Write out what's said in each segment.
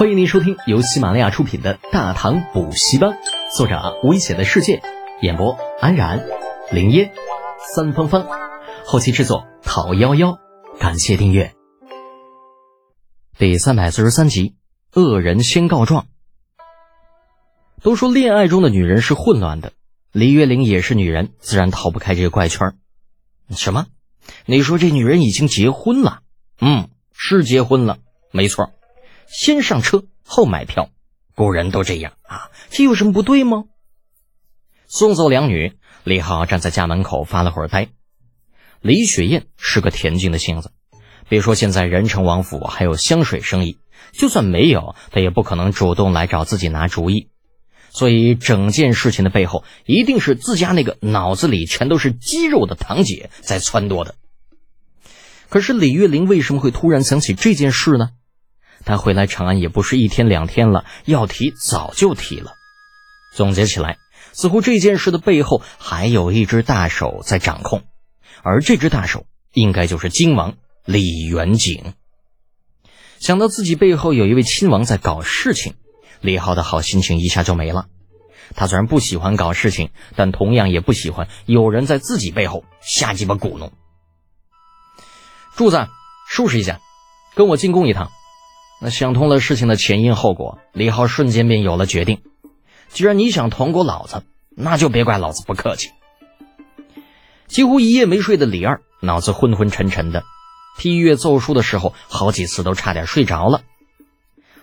欢迎您收听由喜马拉雅出品的《大唐补习班》，作者危险的世界，演播安然、林烟、三芳芳，后期制作陶幺幺。感谢订阅。第三百四十三集，恶人先告状。都说恋爱中的女人是混乱的，李月玲也是女人，自然逃不开这个怪圈。什么？你说这女人已经结婚了？嗯，是结婚了，没错。先上车后买票，古人都这样啊，这有什么不对吗？送走两女，李浩站在家门口发了会儿呆。李雪燕是个恬静的性子，别说现在人城王府还有香水生意，就算没有，她也不可能主动来找自己拿主意。所以整件事情的背后，一定是自家那个脑子里全都是肌肉的堂姐在撺掇的。可是李月玲为什么会突然想起这件事呢？他回来长安也不是一天两天了，要提早就提了。总结起来，似乎这件事的背后还有一只大手在掌控，而这只大手应该就是金王李元景。想到自己背后有一位亲王在搞事情，李浩的好心情一下就没了。他虽然不喜欢搞事情，但同样也不喜欢有人在自己背后瞎鸡巴鼓弄。柱子，收拾一下，跟我进宫一趟。那想通了事情的前因后果，李浩瞬间便有了决定。既然你想捅过老子，那就别怪老子不客气。几乎一夜没睡的李二，脑子昏昏沉沉的，批阅奏书的时候，好几次都差点睡着了。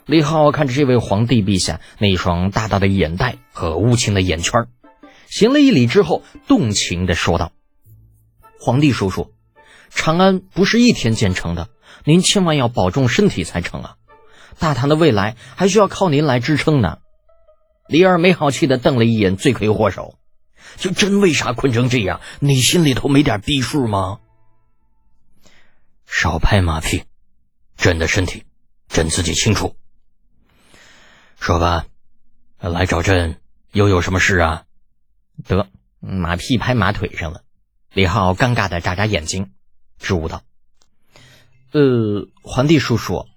李浩看着这位皇帝陛下那双大大的眼袋和无情的眼圈，行了一礼之后，动情的说道：“皇帝叔叔，长安不是一天建成的，您千万要保重身体才成啊！”大唐的未来还需要靠您来支撑呢。李二没好气的瞪了一眼罪魁祸首，就真为啥困成这样？你心里头没点逼数吗？少拍马屁，朕的身体，朕自己清楚。说吧，来找朕又有什么事啊？得，马屁拍马腿上了。李浩尴尬的眨眨眼睛，支吾道：“呃，皇帝叔叔。”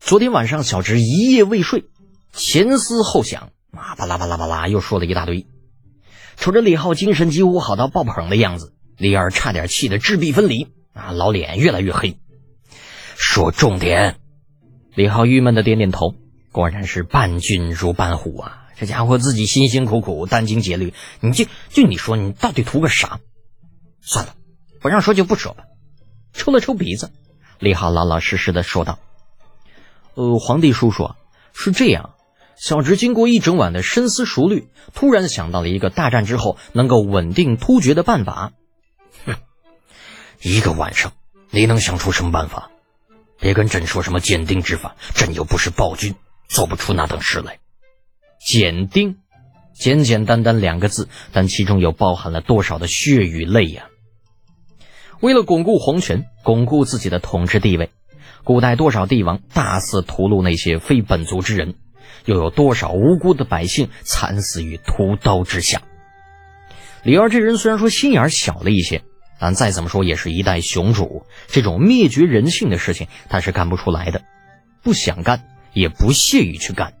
昨天晚上，小侄一夜未睡，前思后想，啊，巴拉巴拉巴拉，又说了一大堆。瞅着李浩精神几乎好到爆棚的样子，李二差点气得质壁分离，啊，老脸越来越黑。说重点，李浩郁闷的点点头，果然是伴君如伴虎啊！这家伙自己辛辛苦苦殚精竭虑，你就就你说你到底图个啥？算了，不让说就不说吧。抽了抽鼻子，李浩老老实实的说道。呃，皇帝叔叔，是这样，小侄经过一整晚的深思熟虑，突然想到了一个大战之后能够稳定突厥的办法。哼，一个晚上，你能想出什么办法？别跟朕说什么减丁之法，朕又不是暴君，做不出那等事来。减丁，简简单单两个字，但其中又包含了多少的血与泪呀！为了巩固皇权，巩固自己的统治地位。古代多少帝王大肆屠戮那些非本族之人，又有多少无辜的百姓惨死于屠刀之下？李二这人虽然说心眼小了一些，但再怎么说也是一代雄主，这种灭绝人性的事情他是干不出来的，不想干，也不屑于去干。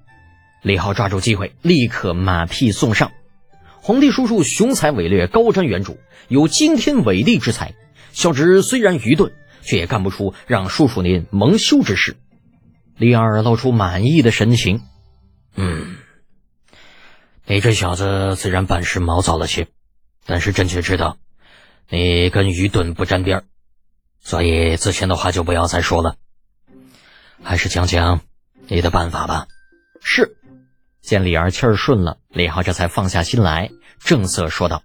李浩抓住机会，立刻马屁送上：“皇帝叔叔雄才伟略，高瞻远瞩，有惊天伟地之才。小侄虽然愚钝。”却也干不出让叔叔您蒙羞之事。李二露出满意的神情。嗯，你这小子虽然办事毛躁了些，但是朕却知道你跟愚钝不沾边所以之前的话就不要再说了，还是讲讲你的办法吧。是。见李二气儿顺了，李浩这才放下心来，正色说道：“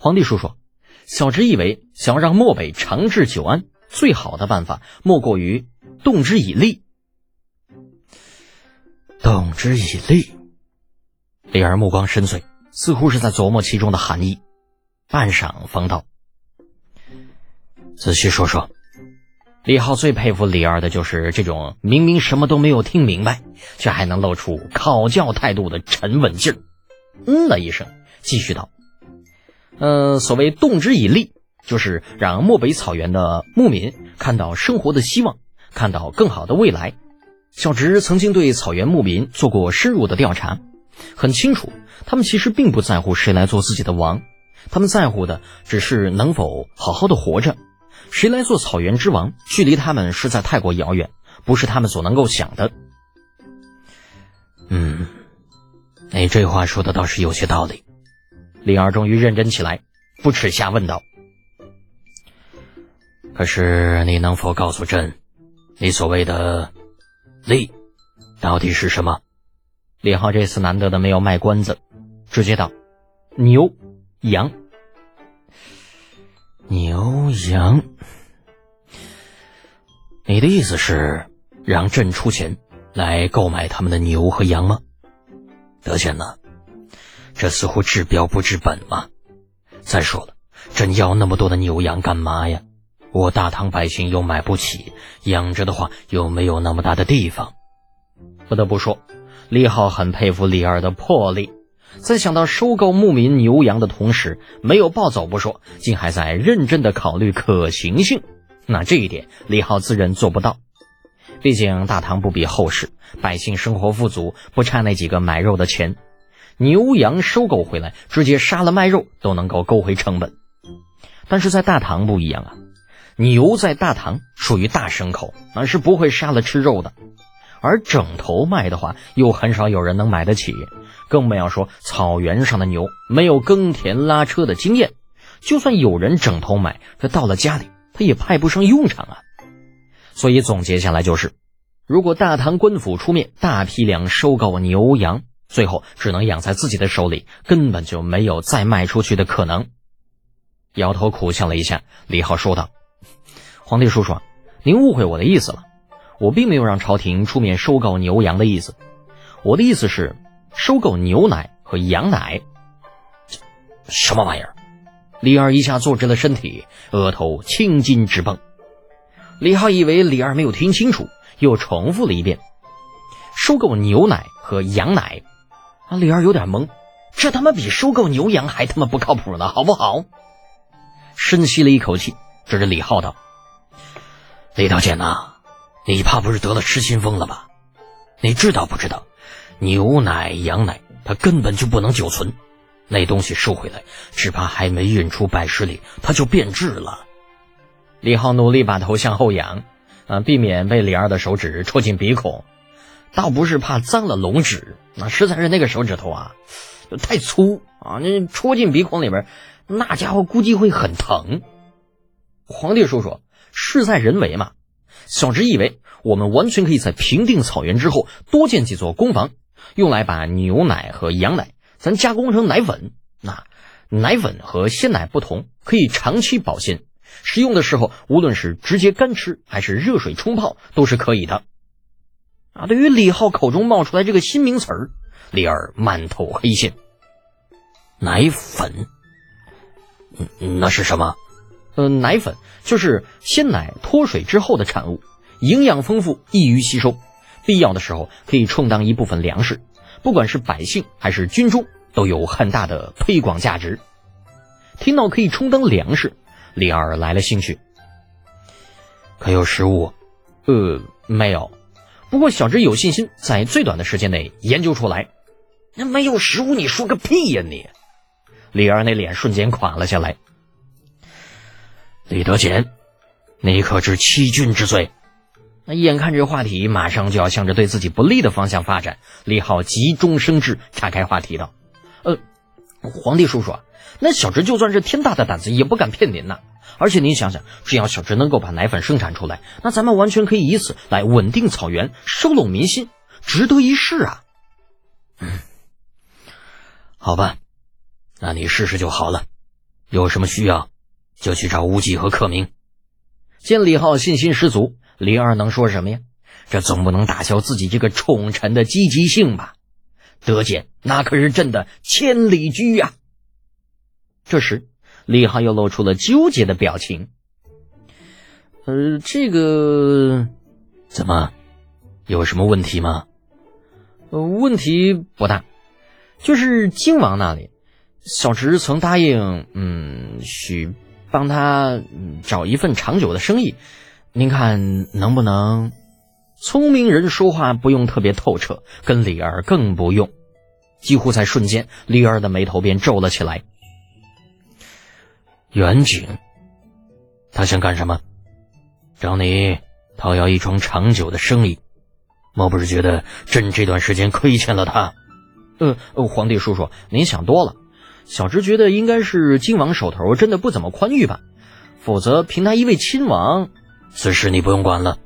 皇帝叔叔，小侄以为想要让漠北长治久安。”最好的办法莫过于动之以利。动之以利，李儿目光深邃，似乎是在琢磨其中的含义。半晌，方道：“仔细说说。”李浩最佩服李二的就是这种明明什么都没有听明白，却还能露出考教态度的沉稳劲儿。嗯了一声，继续道：“呃，所谓动之以利。”就是让漠北草原的牧民看到生活的希望，看到更好的未来。小直曾经对草原牧民做过深入的调查，很清楚，他们其实并不在乎谁来做自己的王，他们在乎的只是能否好好的活着。谁来做草原之王，距离他们实在太过遥远，不是他们所能够想的。嗯，你这话说的倒是有些道理。李二终于认真起来，不耻下问道：“可是你能否告诉朕，你所谓的利到底是什么？”李浩这次难得的没有卖关子，直接道：“牛、羊。”牛羊，你的意思是让朕出钱来购买他们的牛和羊吗？德简呢？这似乎治标不治本嘛。再说了，朕要那么多的牛羊干嘛呀？我大唐百姓又买不起，养着的话又没有那么大的地方。不得不说，李浩很佩服李二的魄力。在想到收购牧民牛羊的同时，没有暴走不说，竟还在认真的考虑可行性。那这一点，李浩自认做不到。毕竟大唐不比后世，百姓生活富足，不差那几个买肉的钱。牛羊收购回来，直接杀了卖肉，都能够勾回成本。但是在大唐不一样啊，牛在大唐属于大牲口，那是不会杀了吃肉的。而整头卖的话，又很少有人能买得起。更不要说草原上的牛，没有耕田拉车的经验，就算有人整头买，他到了家里他也派不上用场啊。所以总结下来就是，如果大唐官府出面大批量收购牛羊，最后只能养在自己的手里，根本就没有再卖出去的可能。摇头苦笑了一下，李浩说道：“皇帝叔叔，您误会我的意思了，我并没有让朝廷出面收购牛羊的意思，我的意思是。”收购牛奶和羊奶，什么玩意儿？李二一下坐直了身体，额头青筋直蹦。李浩以为李二没有听清楚，又重复了一遍：“收购牛奶和羊奶。”李二有点懵，这他妈比收购牛羊还他妈不靠谱呢，好不好？深吸了一口气，指着李浩道：“李道简呐，你怕不是得了失心疯了吧？你知道不知道？”牛奶、羊奶，它根本就不能久存，那东西收回来，只怕还没运出百十里，它就变质了。李浩努力把头向后仰，啊，避免被李二的手指戳进鼻孔。倒不是怕脏了龙指，那实在是那个手指头啊，太粗啊，那戳进鼻孔里边，那家伙估计会很疼。皇帝叔叔，事在人为嘛。小侄以为，我们完全可以在平定草原之后，多建几座工坊。用来把牛奶和羊奶咱加工成奶粉，那奶粉和鲜奶不同，可以长期保鲜。食用的时候，无论是直接干吃还是热水冲泡，都是可以的。啊，对于李浩口中冒出来这个新名词儿，李二满头黑线。奶粉，嗯那是什么？呃，奶粉就是鲜奶脱水之后的产物，营养丰富，易于吸收。必要的时候可以充当一部分粮食，不管是百姓还是军中，都有很大的推广价值。听到可以充当粮食，李二来了兴趣。可有食物？呃，没有。不过小侄有信心在最短的时间内研究出来。那没有食物，你说个屁呀你！李二那脸瞬间垮了下来。李德简，你可知欺君之罪？那眼看这话题马上就要向着对自己不利的方向发展，李浩急中生智，岔开话题道：“呃，皇帝叔叔，那小侄就算是天大的胆子，也不敢骗您呐。而且您想想，只要小侄能够把奶粉生产出来，那咱们完全可以以此来稳定草原，收拢民心，值得一试啊。”嗯，好吧，那你试试就好了。有什么需要，就去找无忌和克明。见李浩信心十足。李二能说什么呀？这总不能打消自己这个宠臣的积极性吧？德简，那可是朕的千里驹呀！这时，李浩又露出了纠结的表情。呃，这个怎么，有什么问题吗？呃问题不大，就是靖王那里，小侄曾答应，嗯，许帮他找一份长久的生意。您看能不能？聪明人说话不用特别透彻，跟李二更不用。几乎在瞬间，李二的眉头便皱了起来。远景，他想干什么？找你讨要一桩长久的生意，莫不是觉得朕这段时间亏欠了他？呃，皇帝叔叔，您想多了。小侄觉得应该是金王手头真的不怎么宽裕吧，否则凭他一位亲王，此事你不用管了。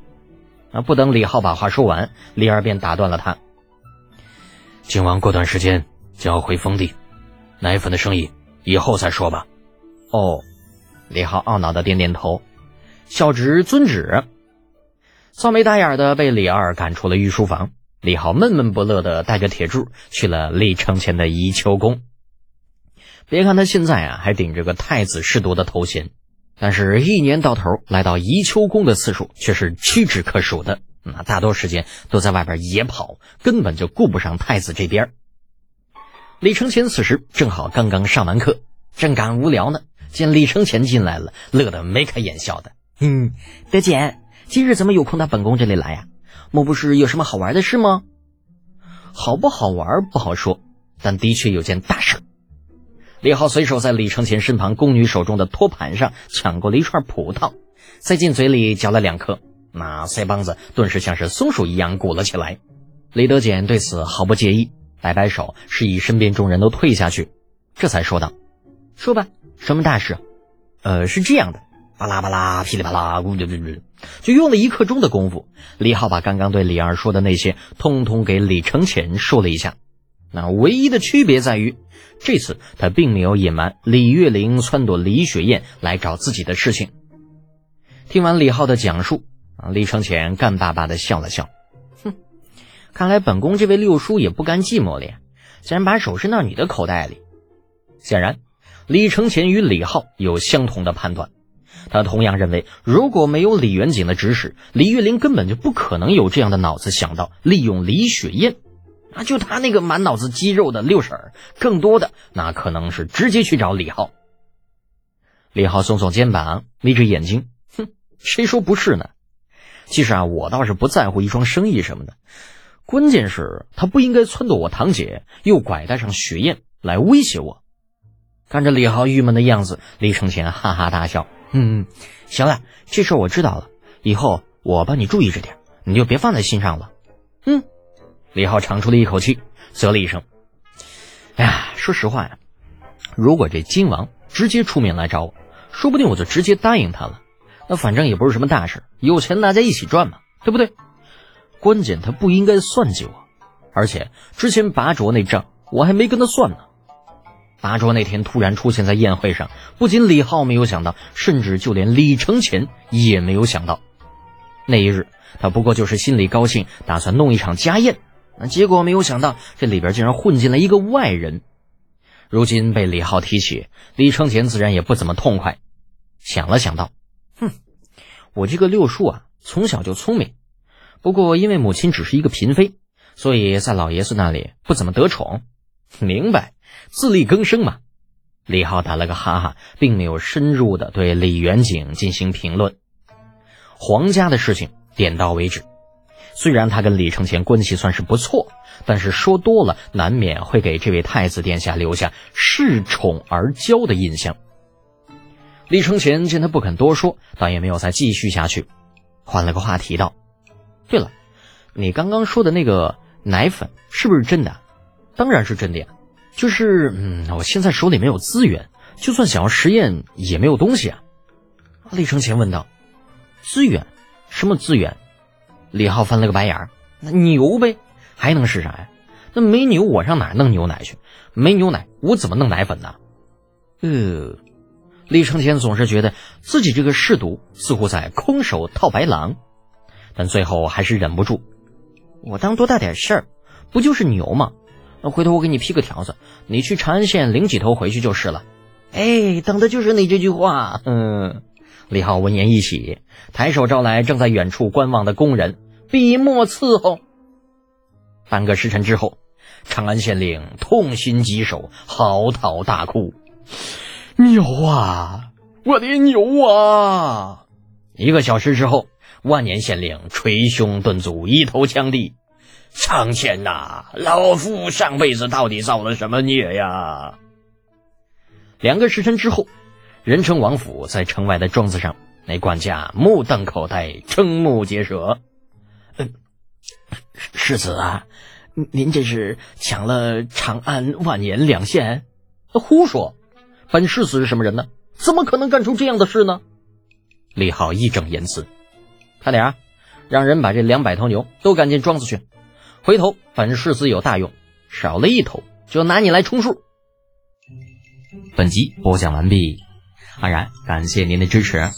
啊！不等李浩把话说完，李二便打断了他。靖王过段时间就要回封地，奶粉的生意以后再说吧。哦，李浩懊恼的点点头。小侄遵旨。扫眉打眼的被李二赶出了御书房，李浩闷闷不乐的带着铁柱去了李承前的宜秋宫。别看他现在啊还顶着个太子侍读的头衔，但是一年到头来到宜秋宫的次数却是屈指可数的。那大多时间都在外边野跑，根本就顾不上太子这边。李承前此时正好刚刚上完课，正赶无聊呢，见李承前进来了，乐得眉开眼笑的。嗯，德简，今日怎么有空到本宫这里来呀？莫不是有什么好玩的事吗？好不好玩不好说，但的确有件大事。李浩随手在李承前身旁宫女手中的托盘上抢过了一串葡萄，塞进嘴里嚼了两颗。那腮帮子顿时像是松鼠一样鼓了起来。李德简对此毫不介意，摆摆手，示意身边众人都退下去，这才说道：“说吧，什么大事？呃，是这样的，巴拉巴拉，噼里啪啦，咕噜噜噜，就用了一刻钟的功夫，李浩把刚刚对李二说的那些，通通给李承前说了一下。那唯一的区别在于，这次他并没有隐瞒李月玲撺掇李雪燕来找自己的事情。听完李浩的讲述。啊！李承前干巴巴的笑了笑，哼，看来本宫这位六叔也不甘寂寞了呀，竟然把手伸到你的口袋里。显然，李承前与李浩有相同的判断，他同样认为，如果没有李元景的指使，李玉玲根本就不可能有这样的脑子想到利用李雪燕。啊，就他那个满脑子肌肉的六婶儿，更多的那可能是直接去找李浩。李浩耸耸肩膀，眯着眼睛，哼，谁说不是呢？其实啊，我倒是不在乎一桩生意什么的，关键是他不应该撺掇我堂姐，又拐带上雪燕来威胁我。看着李浩郁闷的样子，李承前哈哈大笑：“嗯，行了，这事我知道了，以后我帮你注意着点，你就别放在心上了。”嗯，李浩长出了一口气，啧了一声：“哎呀，说实话呀，如果这金王直接出面来找我，说不定我就直接答应他了。”那反正也不是什么大事，有钱大家一起赚嘛，对不对？关键他不应该算计我，而且之前拔卓那账我还没跟他算呢。拔卓那天突然出现在宴会上，不仅李浩没有想到，甚至就连李承前也没有想到。那一日他不过就是心里高兴，打算弄一场家宴，那结果没有想到这里边竟然混进了一个外人。如今被李浩提起，李承前自然也不怎么痛快，想了想道。哼，我这个六叔啊，从小就聪明，不过因为母亲只是一个嫔妃，所以在老爷子那里不怎么得宠。明白，自力更生嘛。李浩打了个哈哈，并没有深入的对李元景进行评论。皇家的事情点到为止。虽然他跟李承前关系算是不错，但是说多了难免会给这位太子殿下留下恃宠而骄的印象。李承前见他不肯多说，倒也没有再继续下去，换了个话题道：“对了，你刚刚说的那个奶粉是不是真的？当然是真的呀。就是，嗯，我现在手里没有资源，就算想要实验也没有东西啊。”李承前问道：“资源？什么资源？”李浩翻了个白眼儿：“那牛呗，还能是啥呀？那没牛我上哪弄牛奶去？没牛奶我怎么弄奶粉呢？”呃。李承前总是觉得自己这个试毒似乎在空手套白狼，但最后还是忍不住。我当多大点事儿，不就是牛吗？那回头我给你批个条子，你去长安县领几头回去就是了。哎，等的就是你这句话。嗯，李浩闻言一喜，抬手招来正在远处观望的工人，笔墨伺候。半个时辰之后，长安县令痛心疾首，嚎啕大哭。牛啊，我的牛啊！一个小时之后，万年县令捶胸顿足，一头枪地：“苍天呐，老夫上辈子到底造了什么孽呀？”两个时辰之后，人称王府在城外的庄子上，那管家目瞪口呆，瞠目结舌：“嗯，世子啊，您这是抢了长安、万年两县？胡说！本世子是什么人呢？怎么可能干出这样的事呢？”李浩义正言辞。快点！让人把这两百头牛都赶进庄子去。回头本世子有大用，少了一头就拿你来充数。本集播讲完毕，安然感谢您的支持。